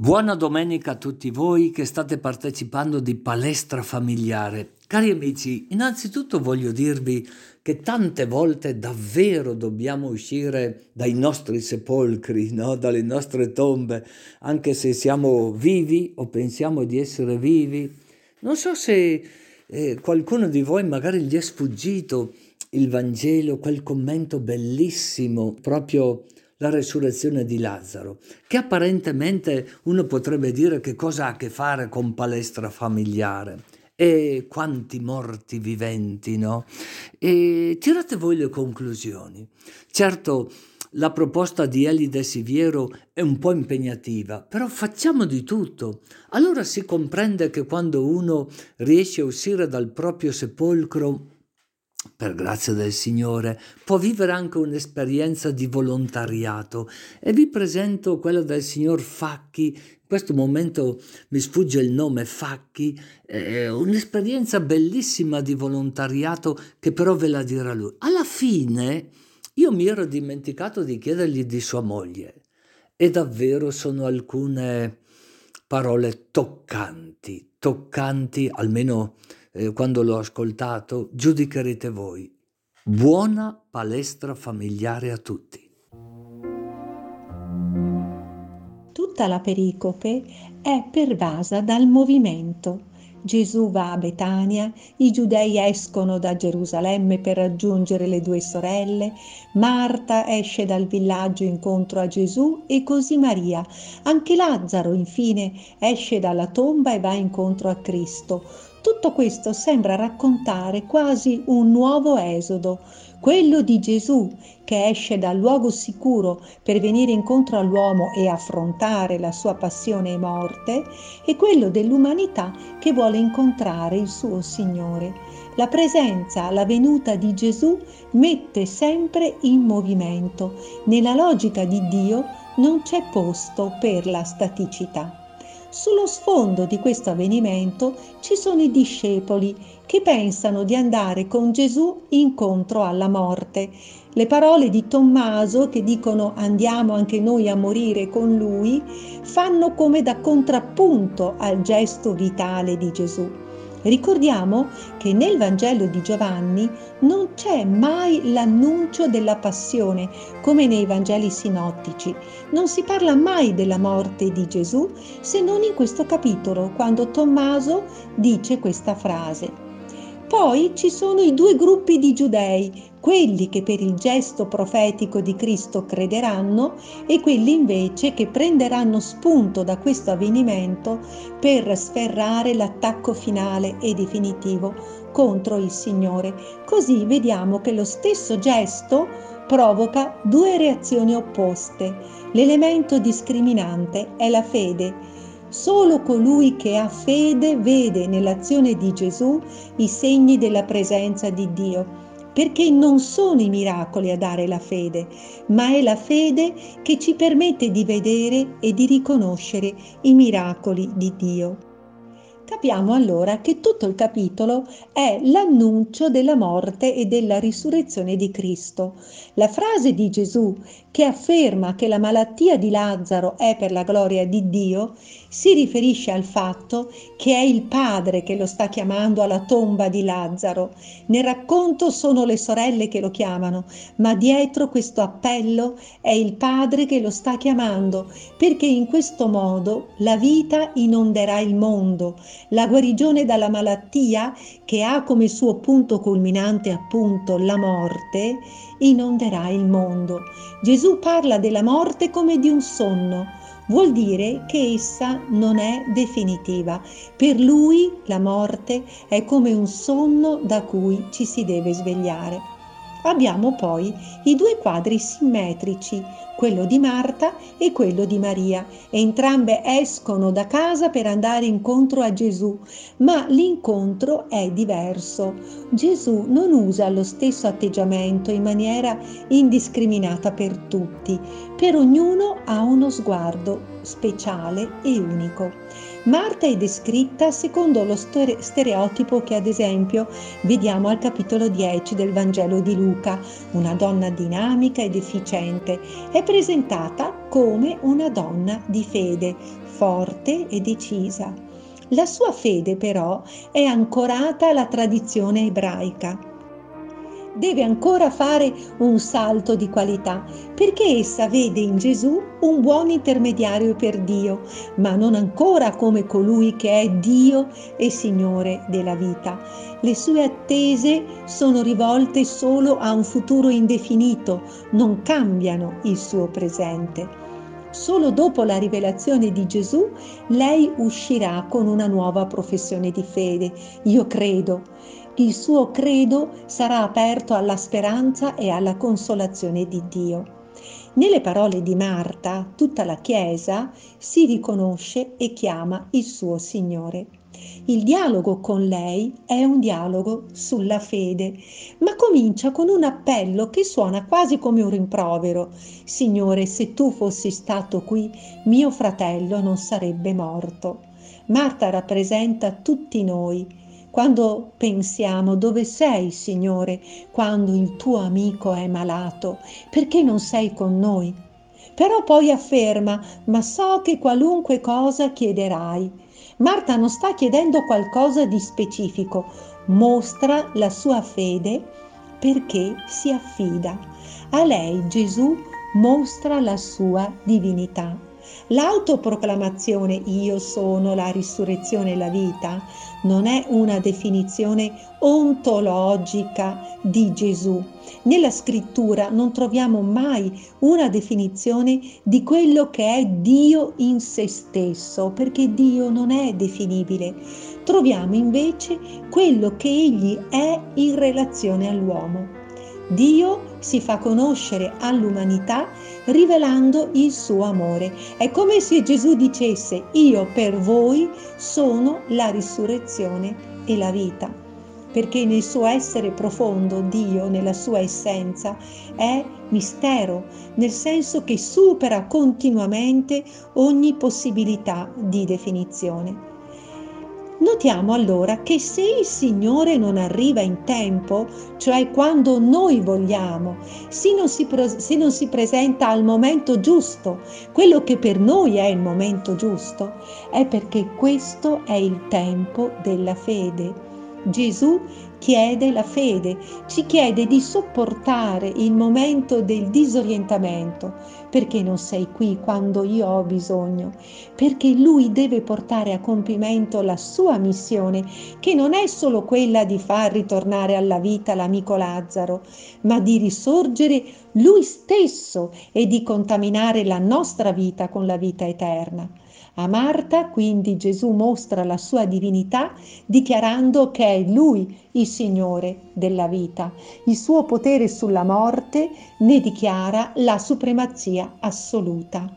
Buona domenica a tutti voi che state partecipando di palestra familiare. Cari amici, innanzitutto voglio dirvi che tante volte davvero dobbiamo uscire dai nostri sepolcri, no? dalle nostre tombe, anche se siamo vivi o pensiamo di essere vivi. Non so se eh, qualcuno di voi magari gli è sfuggito il Vangelo, quel commento bellissimo proprio la resurrezione di Lazzaro, che apparentemente uno potrebbe dire che cosa ha a che fare con palestra familiare. E quanti morti viventi, no? E tirate voi le conclusioni. Certo, la proposta di Elide Siviero è un po' impegnativa, però facciamo di tutto. Allora si comprende che quando uno riesce a uscire dal proprio sepolcro per grazia del Signore, può vivere anche un'esperienza di volontariato e vi presento quella del signor Facchi. In questo momento mi sfugge il nome Facchi, è un'esperienza bellissima di volontariato che però ve la dirà lui. Alla fine io mi ero dimenticato di chiedergli di sua moglie e davvero sono alcune parole toccanti, toccanti almeno eh, quando l'ho ascoltato, giudicherete voi. Buona palestra familiare a tutti. Tutta la pericope è pervasa dal movimento. Gesù va a Betania, i giudei escono da Gerusalemme per raggiungere le due sorelle, Marta esce dal villaggio incontro a Gesù e così Maria. Anche Lazzaro infine esce dalla tomba e va incontro a Cristo. Tutto questo sembra raccontare quasi un nuovo esodo, quello di Gesù che esce dal luogo sicuro per venire incontro all'uomo e affrontare la sua passione e morte, e quello dell'umanità che vuole incontrare il suo Signore. La presenza, la venuta di Gesù mette sempre in movimento. Nella logica di Dio non c'è posto per la staticità. Sullo sfondo di questo avvenimento ci sono i discepoli che pensano di andare con Gesù incontro alla morte. Le parole di Tommaso che dicono andiamo anche noi a morire con lui fanno come da contrappunto al gesto vitale di Gesù. Ricordiamo che nel Vangelo di Giovanni non c'è mai l'annuncio della passione come nei Vangeli sinottici. Non si parla mai della morte di Gesù se non in questo capitolo, quando Tommaso dice questa frase. Poi ci sono i due gruppi di giudei, quelli che per il gesto profetico di Cristo crederanno e quelli invece che prenderanno spunto da questo avvenimento per sferrare l'attacco finale e definitivo contro il Signore. Così vediamo che lo stesso gesto provoca due reazioni opposte. L'elemento discriminante è la fede Solo colui che ha fede vede nell'azione di Gesù i segni della presenza di Dio, perché non sono i miracoli a dare la fede, ma è la fede che ci permette di vedere e di riconoscere i miracoli di Dio. Capiamo allora che tutto il capitolo è l'annuncio della morte e della risurrezione di Cristo. La frase di Gesù che afferma che la malattia di Lazzaro è per la gloria di Dio si riferisce al fatto che è il padre che lo sta chiamando alla tomba di Lazzaro. Nel racconto sono le sorelle che lo chiamano, ma dietro questo appello è il padre che lo sta chiamando, perché in questo modo la vita inonderà il mondo, la guarigione dalla malattia che ha come suo punto culminante appunto la morte, inonderà il mondo. Gesù parla della morte come di un sonno vuol dire che essa non è definitiva. Per lui la morte è come un sonno da cui ci si deve svegliare. Abbiamo poi i due quadri simmetrici, quello di Marta e quello di Maria. Entrambe escono da casa per andare incontro a Gesù, ma l'incontro è diverso. Gesù non usa lo stesso atteggiamento in maniera indiscriminata per tutti. Per ognuno ha uno sguardo speciale e unico. Marta è descritta secondo lo stereotipo che ad esempio vediamo al capitolo 10 del Vangelo di Luca, una donna dinamica ed efficiente, è presentata come una donna di fede, forte e decisa. La sua fede però è ancorata alla tradizione ebraica deve ancora fare un salto di qualità perché essa vede in Gesù un buon intermediario per Dio, ma non ancora come colui che è Dio e Signore della vita. Le sue attese sono rivolte solo a un futuro indefinito, non cambiano il suo presente. Solo dopo la rivelazione di Gesù lei uscirà con una nuova professione di fede. Io credo il suo credo sarà aperto alla speranza e alla consolazione di Dio. Nelle parole di Marta, tutta la Chiesa si riconosce e chiama il suo Signore. Il dialogo con lei è un dialogo sulla fede, ma comincia con un appello che suona quasi come un rimprovero. Signore, se tu fossi stato qui, mio fratello non sarebbe morto. Marta rappresenta tutti noi quando pensiamo dove sei, Signore, quando il tuo amico è malato, perché non sei con noi? Però poi afferma, ma so che qualunque cosa chiederai. Marta non sta chiedendo qualcosa di specifico, mostra la sua fede perché si affida. A lei Gesù mostra la sua divinità. L'autoproclamazione io sono la risurrezione e la vita non è una definizione ontologica di Gesù. Nella scrittura non troviamo mai una definizione di quello che è Dio in se stesso, perché Dio non è definibile. Troviamo invece quello che Egli è in relazione all'uomo. Dio si fa conoscere all'umanità rivelando il suo amore. È come se Gesù dicesse io per voi sono la risurrezione e la vita, perché nel suo essere profondo Dio, nella sua essenza, è mistero, nel senso che supera continuamente ogni possibilità di definizione. Notiamo allora che se il Signore non arriva in tempo, cioè quando noi vogliamo, se non, si, se non si presenta al momento giusto, quello che per noi è il momento giusto, è perché questo è il tempo della fede. Gesù chiede la fede, ci chiede di sopportare il momento del disorientamento, perché non sei qui quando io ho bisogno, perché lui deve portare a compimento la sua missione, che non è solo quella di far ritornare alla vita l'amico Lazzaro, ma di risorgere lui stesso e di contaminare la nostra vita con la vita eterna. A Marta quindi Gesù mostra la sua divinità dichiarando che è Lui il Signore della vita. Il suo potere sulla morte ne dichiara la supremazia assoluta.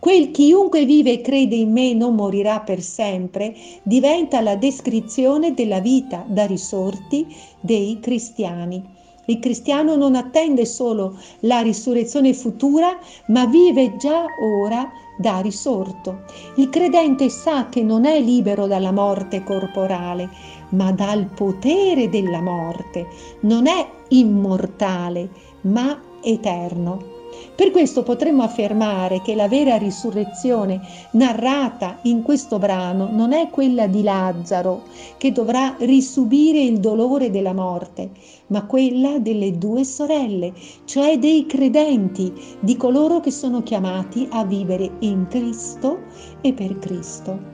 Quel chiunque vive e crede in me non morirà per sempre diventa la descrizione della vita da risorti dei cristiani. Il cristiano non attende solo la risurrezione futura, ma vive già ora da risorto. Il credente sa che non è libero dalla morte corporale, ma dal potere della morte. Non è immortale, ma eterno. Per questo potremmo affermare che la vera risurrezione narrata in questo brano non è quella di Lazzaro, che dovrà risubire il dolore della morte, ma quella delle due sorelle, cioè dei credenti, di coloro che sono chiamati a vivere in Cristo e per Cristo.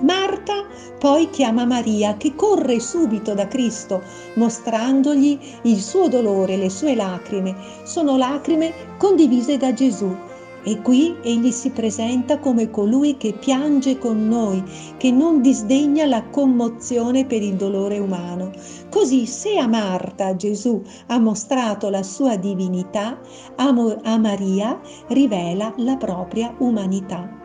Marta poi chiama Maria che corre subito da Cristo mostrandogli il suo dolore, le sue lacrime. Sono lacrime condivise da Gesù. E qui egli si presenta come colui che piange con noi, che non disdegna la commozione per il dolore umano. Così se a Marta Gesù ha mostrato la sua divinità, a Maria rivela la propria umanità.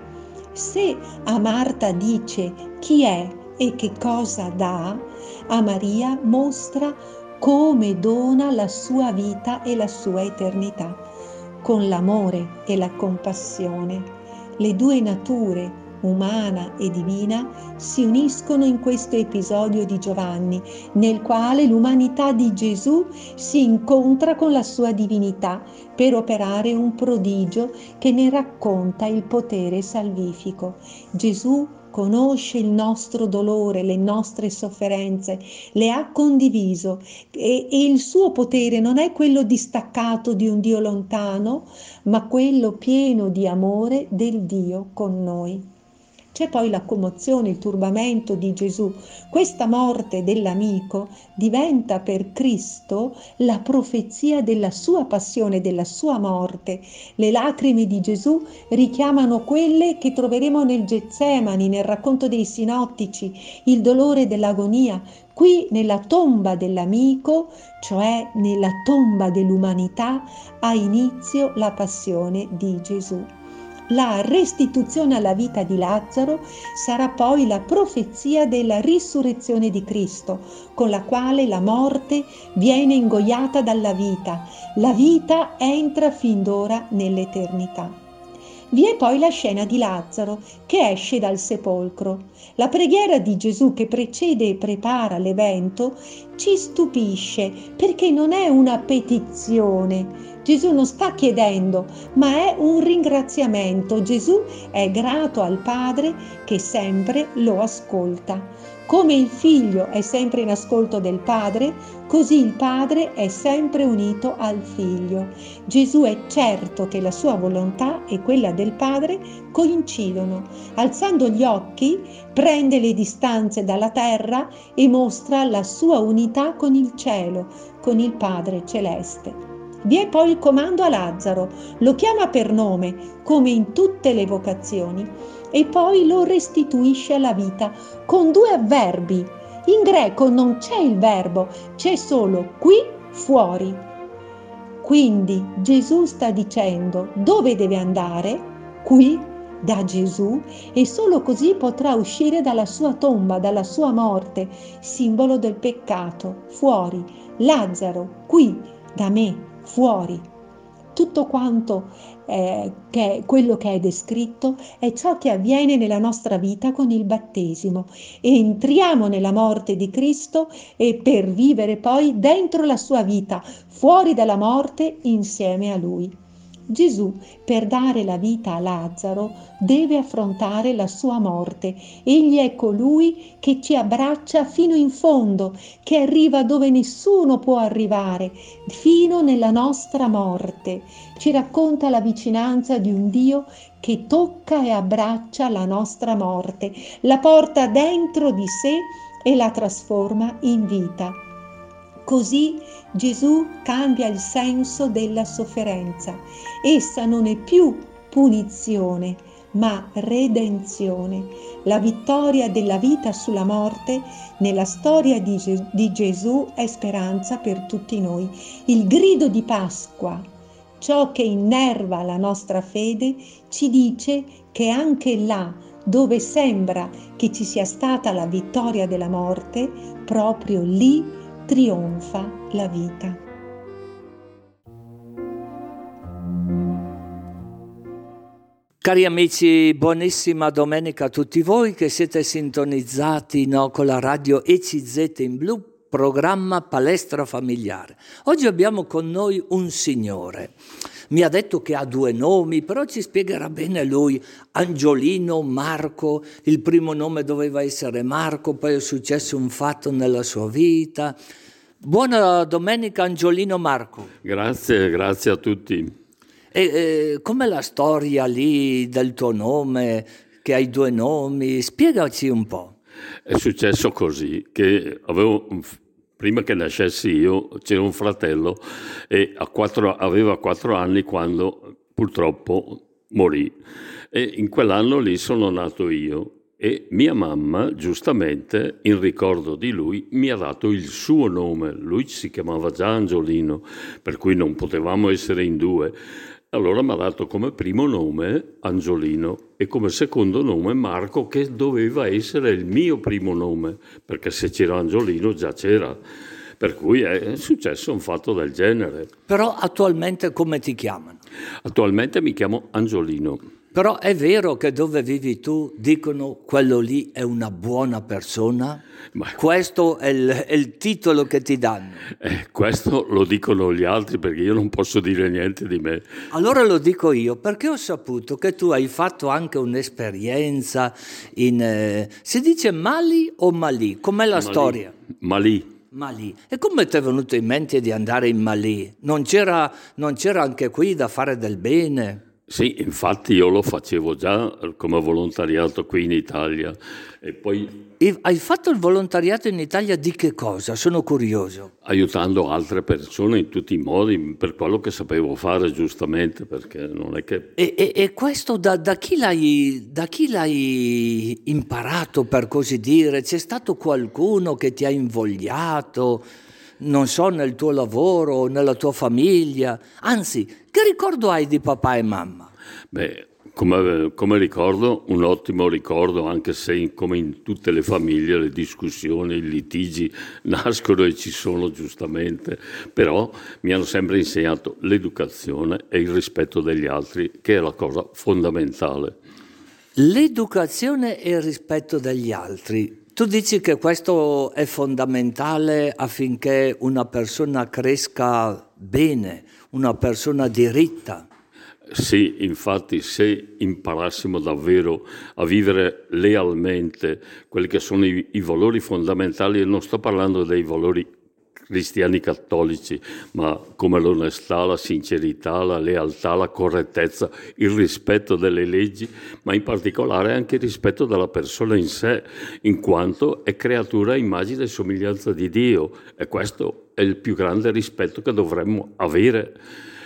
Se a Marta dice chi è e che cosa dà, a Maria mostra come dona la sua vita e la sua eternità, con l'amore e la compassione, le due nature umana e divina, si uniscono in questo episodio di Giovanni, nel quale l'umanità di Gesù si incontra con la sua divinità per operare un prodigio che ne racconta il potere salvifico. Gesù conosce il nostro dolore, le nostre sofferenze, le ha condiviso e, e, il suo potere non è quello distaccato di un Dio lontano, ma quello pieno di amore del Dio con noi. C'è poi la commozione, il turbamento di Gesù. Questa morte dell'amico diventa per Cristo la profezia della sua passione, della sua morte. Le lacrime di Gesù richiamano quelle che troveremo nel Getsemani, nel racconto dei sinottici, il dolore dell'agonia. Qui nella tomba dell'amico, cioè nella tomba dell'umanità, ha inizio la passione di Gesù la restituzione alla vita di Lazzaro sarà poi la profezia della risurrezione di Cristo, con la quale la morte viene ingoiata dalla vita, la vita entra fin d'ora nell'eternità. Vi è poi la scena di Lazzaro che esce dal sepolcro. La preghiera di Gesù che precede e prepara l'evento ci stupisce perché non è una petizione, Gesù non sta chiedendo, ma è un ringraziamento. Gesù è grato al Padre che sempre lo ascolta. Come il figlio è sempre in ascolto del Padre, così il Padre è sempre unito al figlio. Gesù è certo che la sua volontà e quella del Padre coincidono. Alzando gli occhi, prende le distanze dalla terra e mostra la sua unità con il cielo, con il Padre celeste. Vi è poi il comando a Lazzaro, lo chiama per nome, come in tutte le vocazioni, e poi lo restituisce alla vita con due avverbi. In greco non c'è il verbo, c'è solo qui, fuori. Quindi Gesù sta dicendo dove deve andare, qui, da Gesù, e solo così potrà uscire dalla sua tomba, dalla sua morte, simbolo del peccato, fuori. Lazzaro, qui, da me, fuori. Tutto quanto eh, che quello che è descritto è ciò che avviene nella nostra vita con il battesimo. Entriamo nella morte di Cristo e per vivere poi dentro la sua vita, fuori dalla morte insieme a Lui. Gesù, per dare la vita a Lazzaro, deve affrontare la sua morte. Egli è colui che ci abbraccia fino in fondo, che arriva dove nessuno può arrivare, fino nella nostra morte. Ci racconta la vicinanza di un Dio che tocca e abbraccia la nostra morte, la porta dentro di sé e la trasforma in vita. Così Gesù cambia il senso della sofferenza. Essa non è più punizione, ma redenzione. La vittoria della vita sulla morte nella storia di, di, Gesù è speranza per tutti noi. Il grido di Pasqua, ciò che innerva la nostra fede, ci dice che anche là dove sembra che ci sia stata la vittoria della morte, proprio lì trionfa la vita. Cari amici, buonissima domenica a tutti voi che siete sintonizzati no, con la radio ECZ in blu, programma Palestra Familiare. Oggi abbiamo con noi un signore. Mi ha detto che ha due nomi, però ci spiegherà bene lui. Angiolino, Marco, il primo nome doveva essere Marco, poi è successo un fatto nella sua vita. Buona domenica Angiolino Marco. Grazie, grazie a tutti. E, eh, com'è la storia lì del tuo nome, che hai due nomi? Spiegaci un po'. È successo così, che avevo prima che nascessi io c'era un fratello e quattro, aveva quattro anni quando purtroppo morì e in quell'anno lì sono nato io e mia mamma giustamente in ricordo di lui mi ha dato il suo nome, lui si chiamava già Angiolino per cui non potevamo essere in due. Allora mi ha dato come primo nome Angiolino e come secondo nome Marco, che doveva essere il mio primo nome, perché se c'era Angiolino già c'era. Per cui è successo un fatto del genere. Però attualmente come ti chiamano? Attualmente mi chiamo Angiolino. Però è vero che dove vivi tu dicono quello lì è una buona persona? Ma... Questo è il, è il, titolo che ti danno. Eh, questo lo dicono gli altri perché io non posso dire niente di me. Allora lo dico io perché ho saputo che tu hai fatto anche un'esperienza in... Eh, si dice Mali o Mali? Com'è la Mali. storia? Mali. Mali. E come ti è venuto in mente di andare in Mali? Non c'era, non c'era anche qui da fare del bene? Sì, infatti io lo facevo già come volontariato qui in Italia e poi... E hai fatto il volontariato in Italia di che cosa? Sono curioso. Aiutando altre persone in tutti i modi, per quello che sapevo fare giustamente, perché non è che... E, e, e questo da, da, chi da, chi l'hai, imparato, per così dire? C'è stato qualcuno che ti ha invogliato? non so, nel tuo lavoro, nella tua famiglia. Anzi, che ricordo hai di papà e mamma? Beh, come, come, ricordo, un ottimo ricordo, anche se come in tutte le famiglie le discussioni, i litigi nascono e ci sono giustamente, però mi hanno sempre insegnato l'educazione e il rispetto degli altri, che è la cosa fondamentale. L'educazione e il rispetto degli altri. Tu dici che questo è fondamentale affinché una persona cresca bene, una persona diritta. Sì, infatti se imparassimo davvero a vivere lealmente quelli che sono i, i valori fondamentali, e non sto parlando dei valori cristiani cattolici, ma come l'onestà, la sincerità, la lealtà, la correttezza, il rispetto delle leggi, ma in particolare anche il rispetto della persona in sé, in quanto è creatura immagine e somiglianza di Dio e questo è il più grande rispetto che dovremmo avere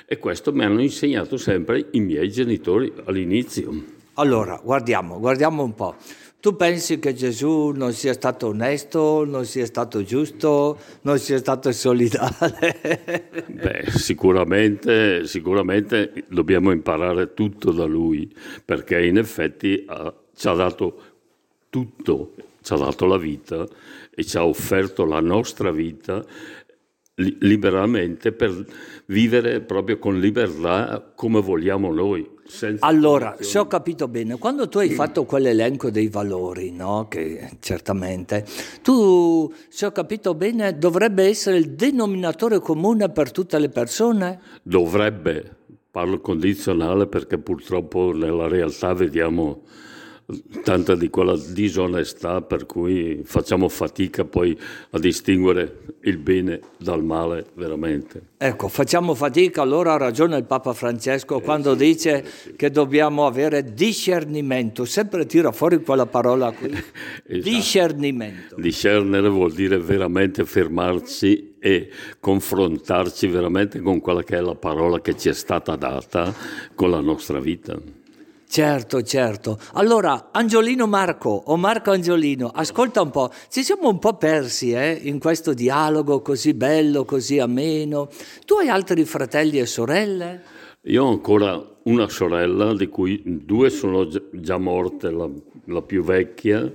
e questo mi hanno insegnato sempre i miei genitori all'inizio. Allora, guardiamo, guardiamo un po'. Tu pensi che Gesù non sia stato onesto, non sia stato giusto, non sia stato solidale? Beh, sicuramente, sicuramente dobbiamo imparare tutto da lui, perché in effetti ha, ci ha dato tutto, ci ha dato la vita e ci ha offerto la nostra vita liberamente per vivere proprio con libertà come vogliamo noi. Allora, se ho capito bene, quando tu hai fatto quell'elenco dei valori, no? che certamente, tu, se ho capito bene, dovrebbe essere il denominatore comune per tutte le persone? Dovrebbe, parlo condizionale perché purtroppo nella realtà vediamo tanta di quella disonestà per cui facciamo fatica poi a distinguere il bene dal male veramente. Ecco, facciamo fatica, allora ha ragione il Papa Francesco eh, quando sì, dice sì. che dobbiamo avere discernimento, sempre tira fuori quella parola qui, esatto. discernimento. Discernere vuol dire veramente fermarci e confrontarci veramente con quella che è la parola che ci è stata data con la nostra vita. Certo, certo. Allora, Angiolino Marco o Marco Angiolino, ascolta un po', ci siamo un po' persi eh, in questo dialogo così bello, così ameno. Tu hai altri fratelli e sorelle? Io ho ancora una sorella, di cui due sono già morte, la, la più vecchia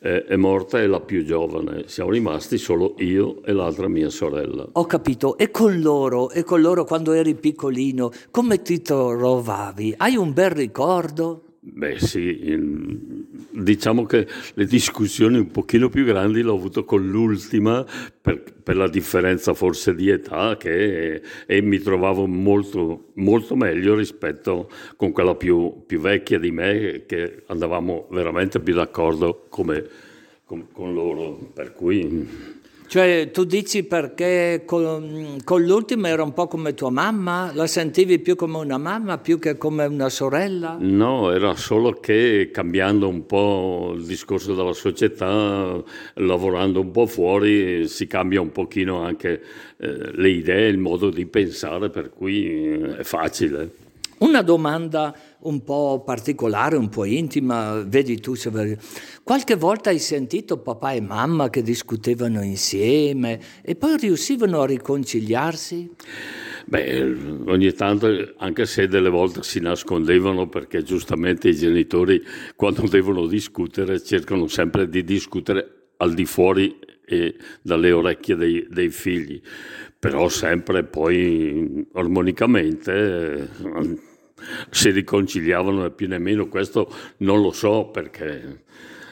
eh, è morta e la più giovane. Siamo rimasti solo io e l'altra mia sorella. Ho capito. E con loro, e con loro quando eri piccolino, come ti trovavi? Hai un bel ricordo? Beh sì, diciamo che le discussioni un pochino più grandi l'ho avuto con l'ultima per, per la differenza forse di età che, e mi trovavo molto, molto meglio rispetto con quella più, più, vecchia di me che andavamo veramente più d'accordo come, con, con loro, per cui cioè, tu dici perché con, con, l'ultima era un po' come tua mamma? La sentivi più come una mamma più che come una sorella? No, era solo che cambiando un po' il discorso della società, lavorando un po' fuori, si cambia un pochino anche eh, le idee, il modo di pensare, per cui eh, è facile. Una domanda un po' particolare, un po' intima, vedi tu qualche volta hai sentito papà e mamma che discutevano insieme e poi riuscivano a riconciliarsi? Beh, ogni tanto, anche se delle volte si nascondevano perché giustamente i genitori quando devono discutere cercano sempre di discutere al di fuori e dalle orecchie dei, dei figli, però sempre poi armonicamente si riconciliavano né più nemmeno, questo non lo so perché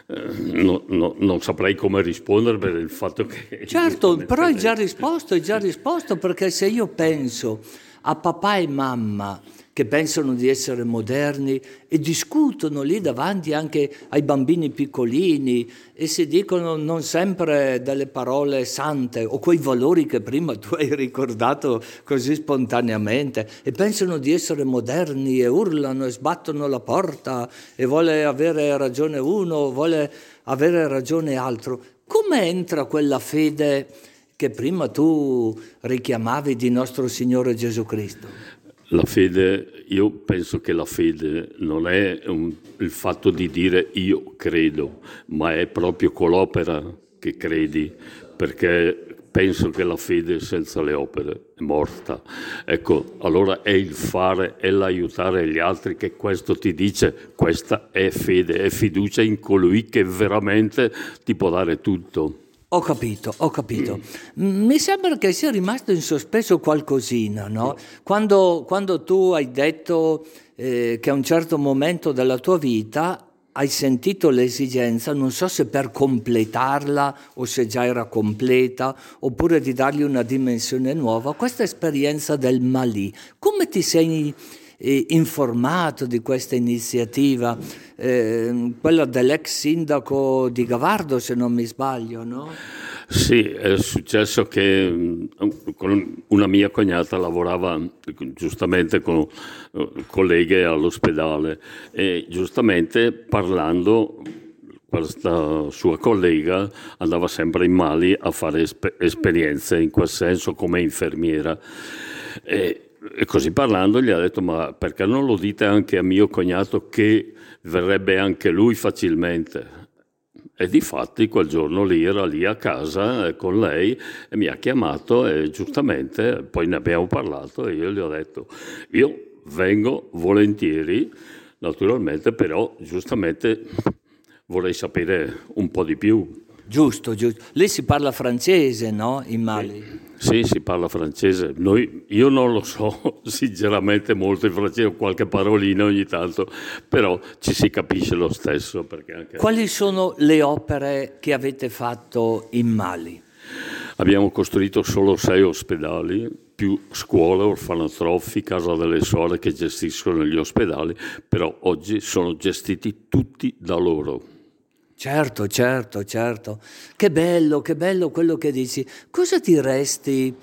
eh, no, no, non saprei come rispondere per il fatto che... Certo, però hai già risposto, hai già risposto perché se io penso a papà e mamma che pensano di essere moderni e discutono lì davanti anche ai bambini piccolini e si dicono non sempre delle parole sante o quei valori che prima tu hai ricordato così spontaneamente e pensano di essere moderni e urlano e sbattono la porta e vuole avere ragione uno, vuole avere ragione altro. Come entra quella fede che prima tu richiamavi di nostro Signore Gesù Cristo? La fede, io penso che la fede non è un, il fatto di dire io credo, ma è proprio con l'opera che credi, perché penso che la fede senza le opere è morta. Ecco, allora è il fare, è l'aiutare gli altri che questo ti dice, questa è fede, è fiducia in colui che veramente ti può dare tutto. Ho capito, ho capito. Mm. Mi sembra che sia rimasto in sospeso qualcosina, no? Quando, quando tu hai detto eh, che a un certo momento della tua vita hai sentito l'esigenza, non so se per completarla o se già era completa, oppure di dargli una dimensione nuova, questa esperienza del Mali. Come ti sei informato di questa iniziativa, eh, quella dell'ex sindaco di Gavardo se non mi sbaglio, no? Sì, è successo che mm, una mia cognata lavorava giustamente con eh, colleghe all'ospedale e giustamente parlando questa sua collega andava sempre in Mali a fare esper- esperienze in quel senso come infermiera. E e così parlando gli ha detto, ma perché non lo dite anche a mio cognato che verrebbe anche lui facilmente? E di fatti quel giorno lì era lì a casa con lei e mi ha chiamato e giustamente poi ne abbiamo parlato e io gli ho detto, io vengo volentieri, naturalmente, però giustamente vorrei sapere un po' di più. Giusto, giusto. Lì si parla francese, no? In Mali. Sì, si parla francese. Noi, io non lo so sinceramente molto in francese, qualche parolina ogni tanto, però ci si capisce lo stesso. Anche... Quali sono le opere che avete fatto in Mali? Abbiamo costruito solo sei ospedali, più scuole, orfanotrofi, casa delle suore che gestiscono gli ospedali, però oggi sono gestiti tutti da loro. Certo, certo, certo. Che bello, che bello quello che dici. Cosa diresti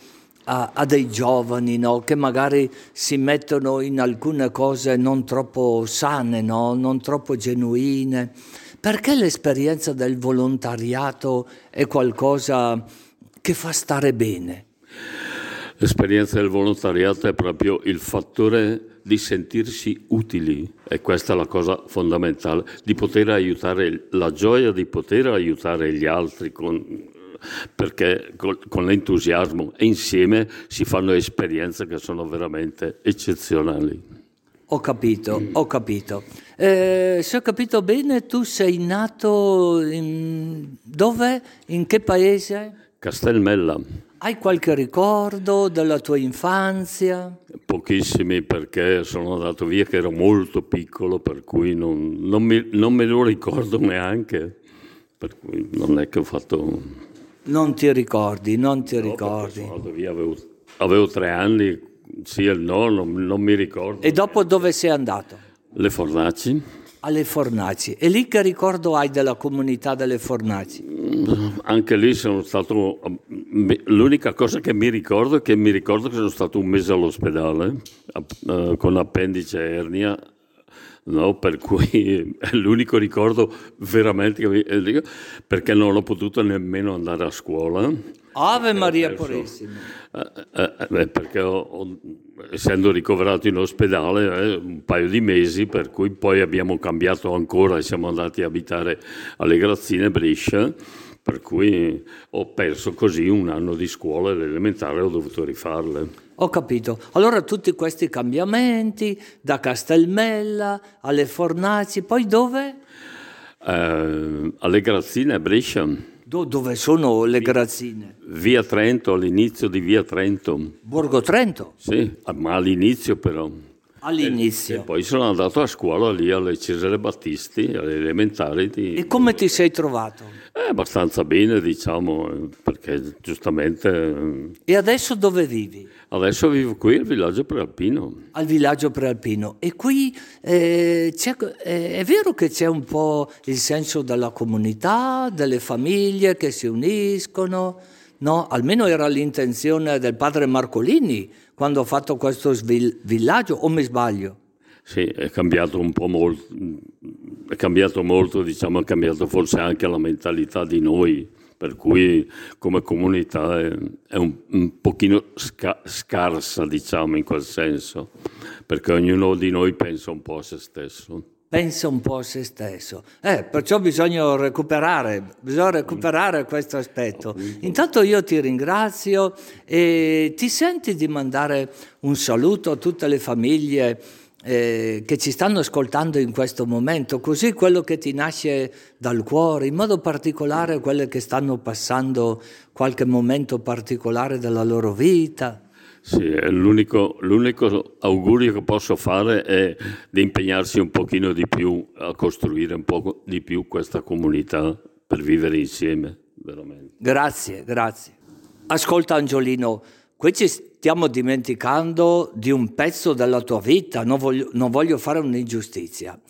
a, a dei giovani no? che magari si mettono in alcune cose non troppo sane, no? non troppo genuine? Perché l'esperienza del volontariato è qualcosa che fa stare bene? L'esperienza del volontariato è proprio il fattore di sentirsi utili, e questa è la cosa fondamentale, di poter aiutare, la gioia di poter aiutare gli altri con, perché con, con l'entusiasmo e insieme si fanno esperienze che sono veramente eccezionali. Ho capito, ho capito. Eh, se ho capito bene, tu sei nato in... dove? In che paese? Castelmella. Hai qualche ricordo della tua infanzia? Pochissimi perché sono andato via che ero molto piccolo, per cui non, non, mi, non me lo ricordo neanche, per cui non è che ho fatto... Non ti ricordi, non ti no, ricordi. Sono andato via, avevo, avevo, tre anni, sì e no, non, non mi ricordo. E dopo dove sei andato? Le Fornaci alle Fornaci. E lì che ricordo hai della comunità delle Fornaci? Anche lì sono stato... L'unica cosa che mi ricordo è che mi ricordo che sono stato un mese all'ospedale uh, con appendice e ernia, no? per cui è l'unico ricordo veramente che mi... Eh, perché non ho potuto nemmeno andare a scuola. Ave Maria Purissima. Eh, eh, perché ho, ho, essendo ricoverato in ospedale eh, un paio di mesi, per cui poi abbiamo cambiato ancora e siamo andati a abitare alle Grazzine Brescia, per cui ho perso così un anno di scuola elementare ho dovuto rifarle. Ho capito. Allora tutti questi cambiamenti, da Castelmella alle Fornaci, poi dove? Eh, alle Grazzine Brescia. Do, dove sono le grazzine? Via Trento, all'inizio di Via Trento. Borgo Trento? Sì, ma all'inizio però. All'inizio. E, e, poi sono andato a scuola lì alle Cesare Battisti, alle elementari. Di... E come ti sei trovato? Eh, abbastanza bene, diciamo, perché giustamente... E adesso dove vivi? Adesso vivo qui al villaggio prealpino. Al villaggio prealpino. E qui eh, è vero che c'è un po' il senso della comunità, delle famiglie che si uniscono? No, almeno era l'intenzione del padre Marcolini quando ha fatto questo svil- villaggio, o mi sbaglio? Sì, è cambiato un po' molto, è cambiato molto, diciamo, è cambiato forse anche la mentalità di noi, per cui come comunità è, è un, un, pochino sca- scarsa, diciamo, in quel senso, perché ognuno di noi pensa un po' a se stesso pensa un po' a se stesso. Eh, perciò bisogna recuperare, bisogna recuperare questo aspetto. Intanto io ti ringrazio e ti senti di mandare un saluto a tutte le famiglie eh, che ci stanno ascoltando in questo momento, così quello che ti nasce dal cuore, in modo particolare quelle che stanno passando qualche momento particolare della loro vita. Sì, l'unico, l'unico, augurio che posso fare è di impegnarsi un pochino di più a costruire un po' di più questa comunità per vivere insieme, veramente. Grazie, grazie. Ascolta Angiolino, qui ci stiamo dimenticando di un pezzo della tua vita, non voglio, non voglio fare un'ingiustizia.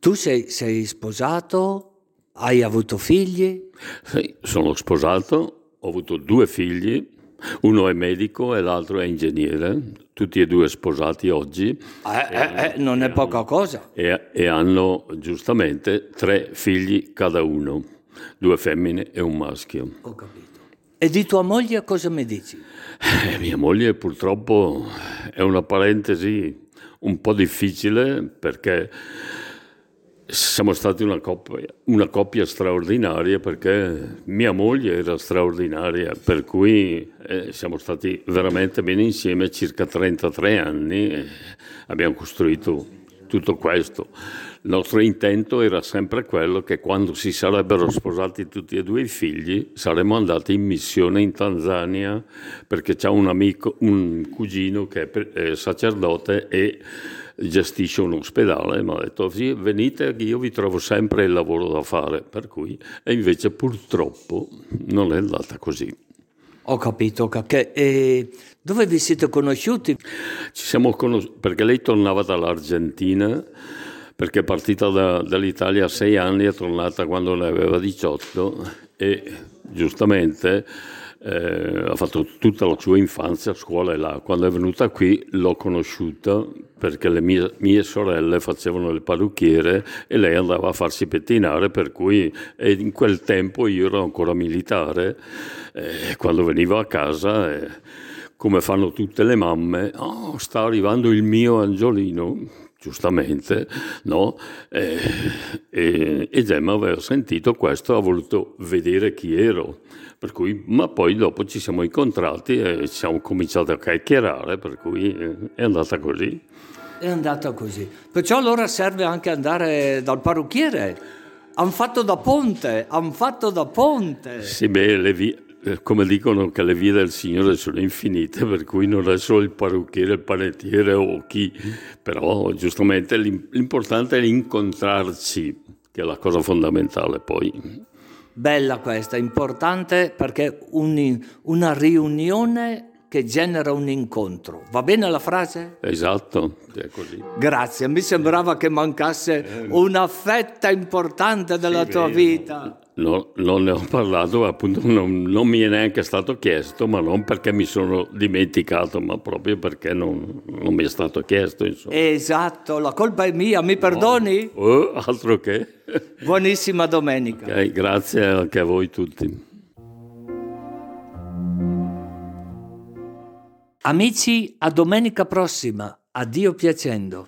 Tu sei, sei sposato, hai avuto figli? Sì, sono sposato, ho avuto due figli uno è medico e l'altro è ingegnere, tutti e due sposati oggi. Eh, eh, eh, non è poca hanno, cosa. E, e, hanno giustamente tre figli cada uno, due femmine e un maschio. Ho capito. E di tua moglie cosa mi dici? Eh, mia moglie purtroppo è una parentesi un po' difficile perché siamo stati una coppia, una coppia, straordinaria perché mia moglie era straordinaria, per cui eh, siamo stati veramente bene insieme circa 33 anni e abbiamo costruito tutto questo. Il nostro intento era sempre quello che quando si sarebbero sposati tutti e due i figli saremmo andati in missione in Tanzania perché c'è un amico, un cugino che è sacerdote e gestisce un ospedale, mi ha detto sì, venite io vi trovo sempre il lavoro da fare, per cui, e invece purtroppo non è andata così. Ho capito, che, e dove vi siete conosciuti? Ci siamo conosciuti perché lei tornava dall'Argentina, perché è partita da, dall'Italia a sei anni, è tornata quando ne aveva 18 e giustamente eh, ha fatto tutta la sua infanzia a scuola e là. Quando è venuta qui l'ho conosciuta perché le mie, mie, sorelle facevano le parrucchiere e lei andava a farsi pettinare, per cui in quel tempo io ero ancora militare. Eh, quando venivo a casa, eh, come fanno tutte le mamme, oh, sta arrivando il mio Angiolino giustamente, no? E, e, e Gemma aveva sentito questo, ha voluto vedere chi ero. Per cui, ma poi dopo ci siamo incontrati e ci siamo cominciati a chiacchierare, per cui eh, è andata così. È andata così. Perciò allora serve anche andare dal parrucchiere. Hanno fatto da ponte, hanno fatto da ponte. Sì, beh, le vie, eh, come dicono che le vie del Signore sono infinite, per cui non è solo il parrucchiere, il panettiere o chi, però giustamente l'importante è incontrarci, che è la cosa fondamentale poi. Bella questa, importante perché un, una riunione che genera un incontro. Va bene la frase? Esatto, è così. Grazie, mi sembrava che mancasse una fetta importante della sì, tua vero. vita. No, non ne ho parlato, appunto non, non, mi è neanche stato chiesto, ma non perché mi sono dimenticato, ma proprio perché non, non mi è stato chiesto. Insomma. Esatto, la colpa è mia, mi perdoni? No. Oh, altro che. Buonissima domenica. Okay, grazie anche a voi tutti. Amici, a domenica prossima. Addio piacendo.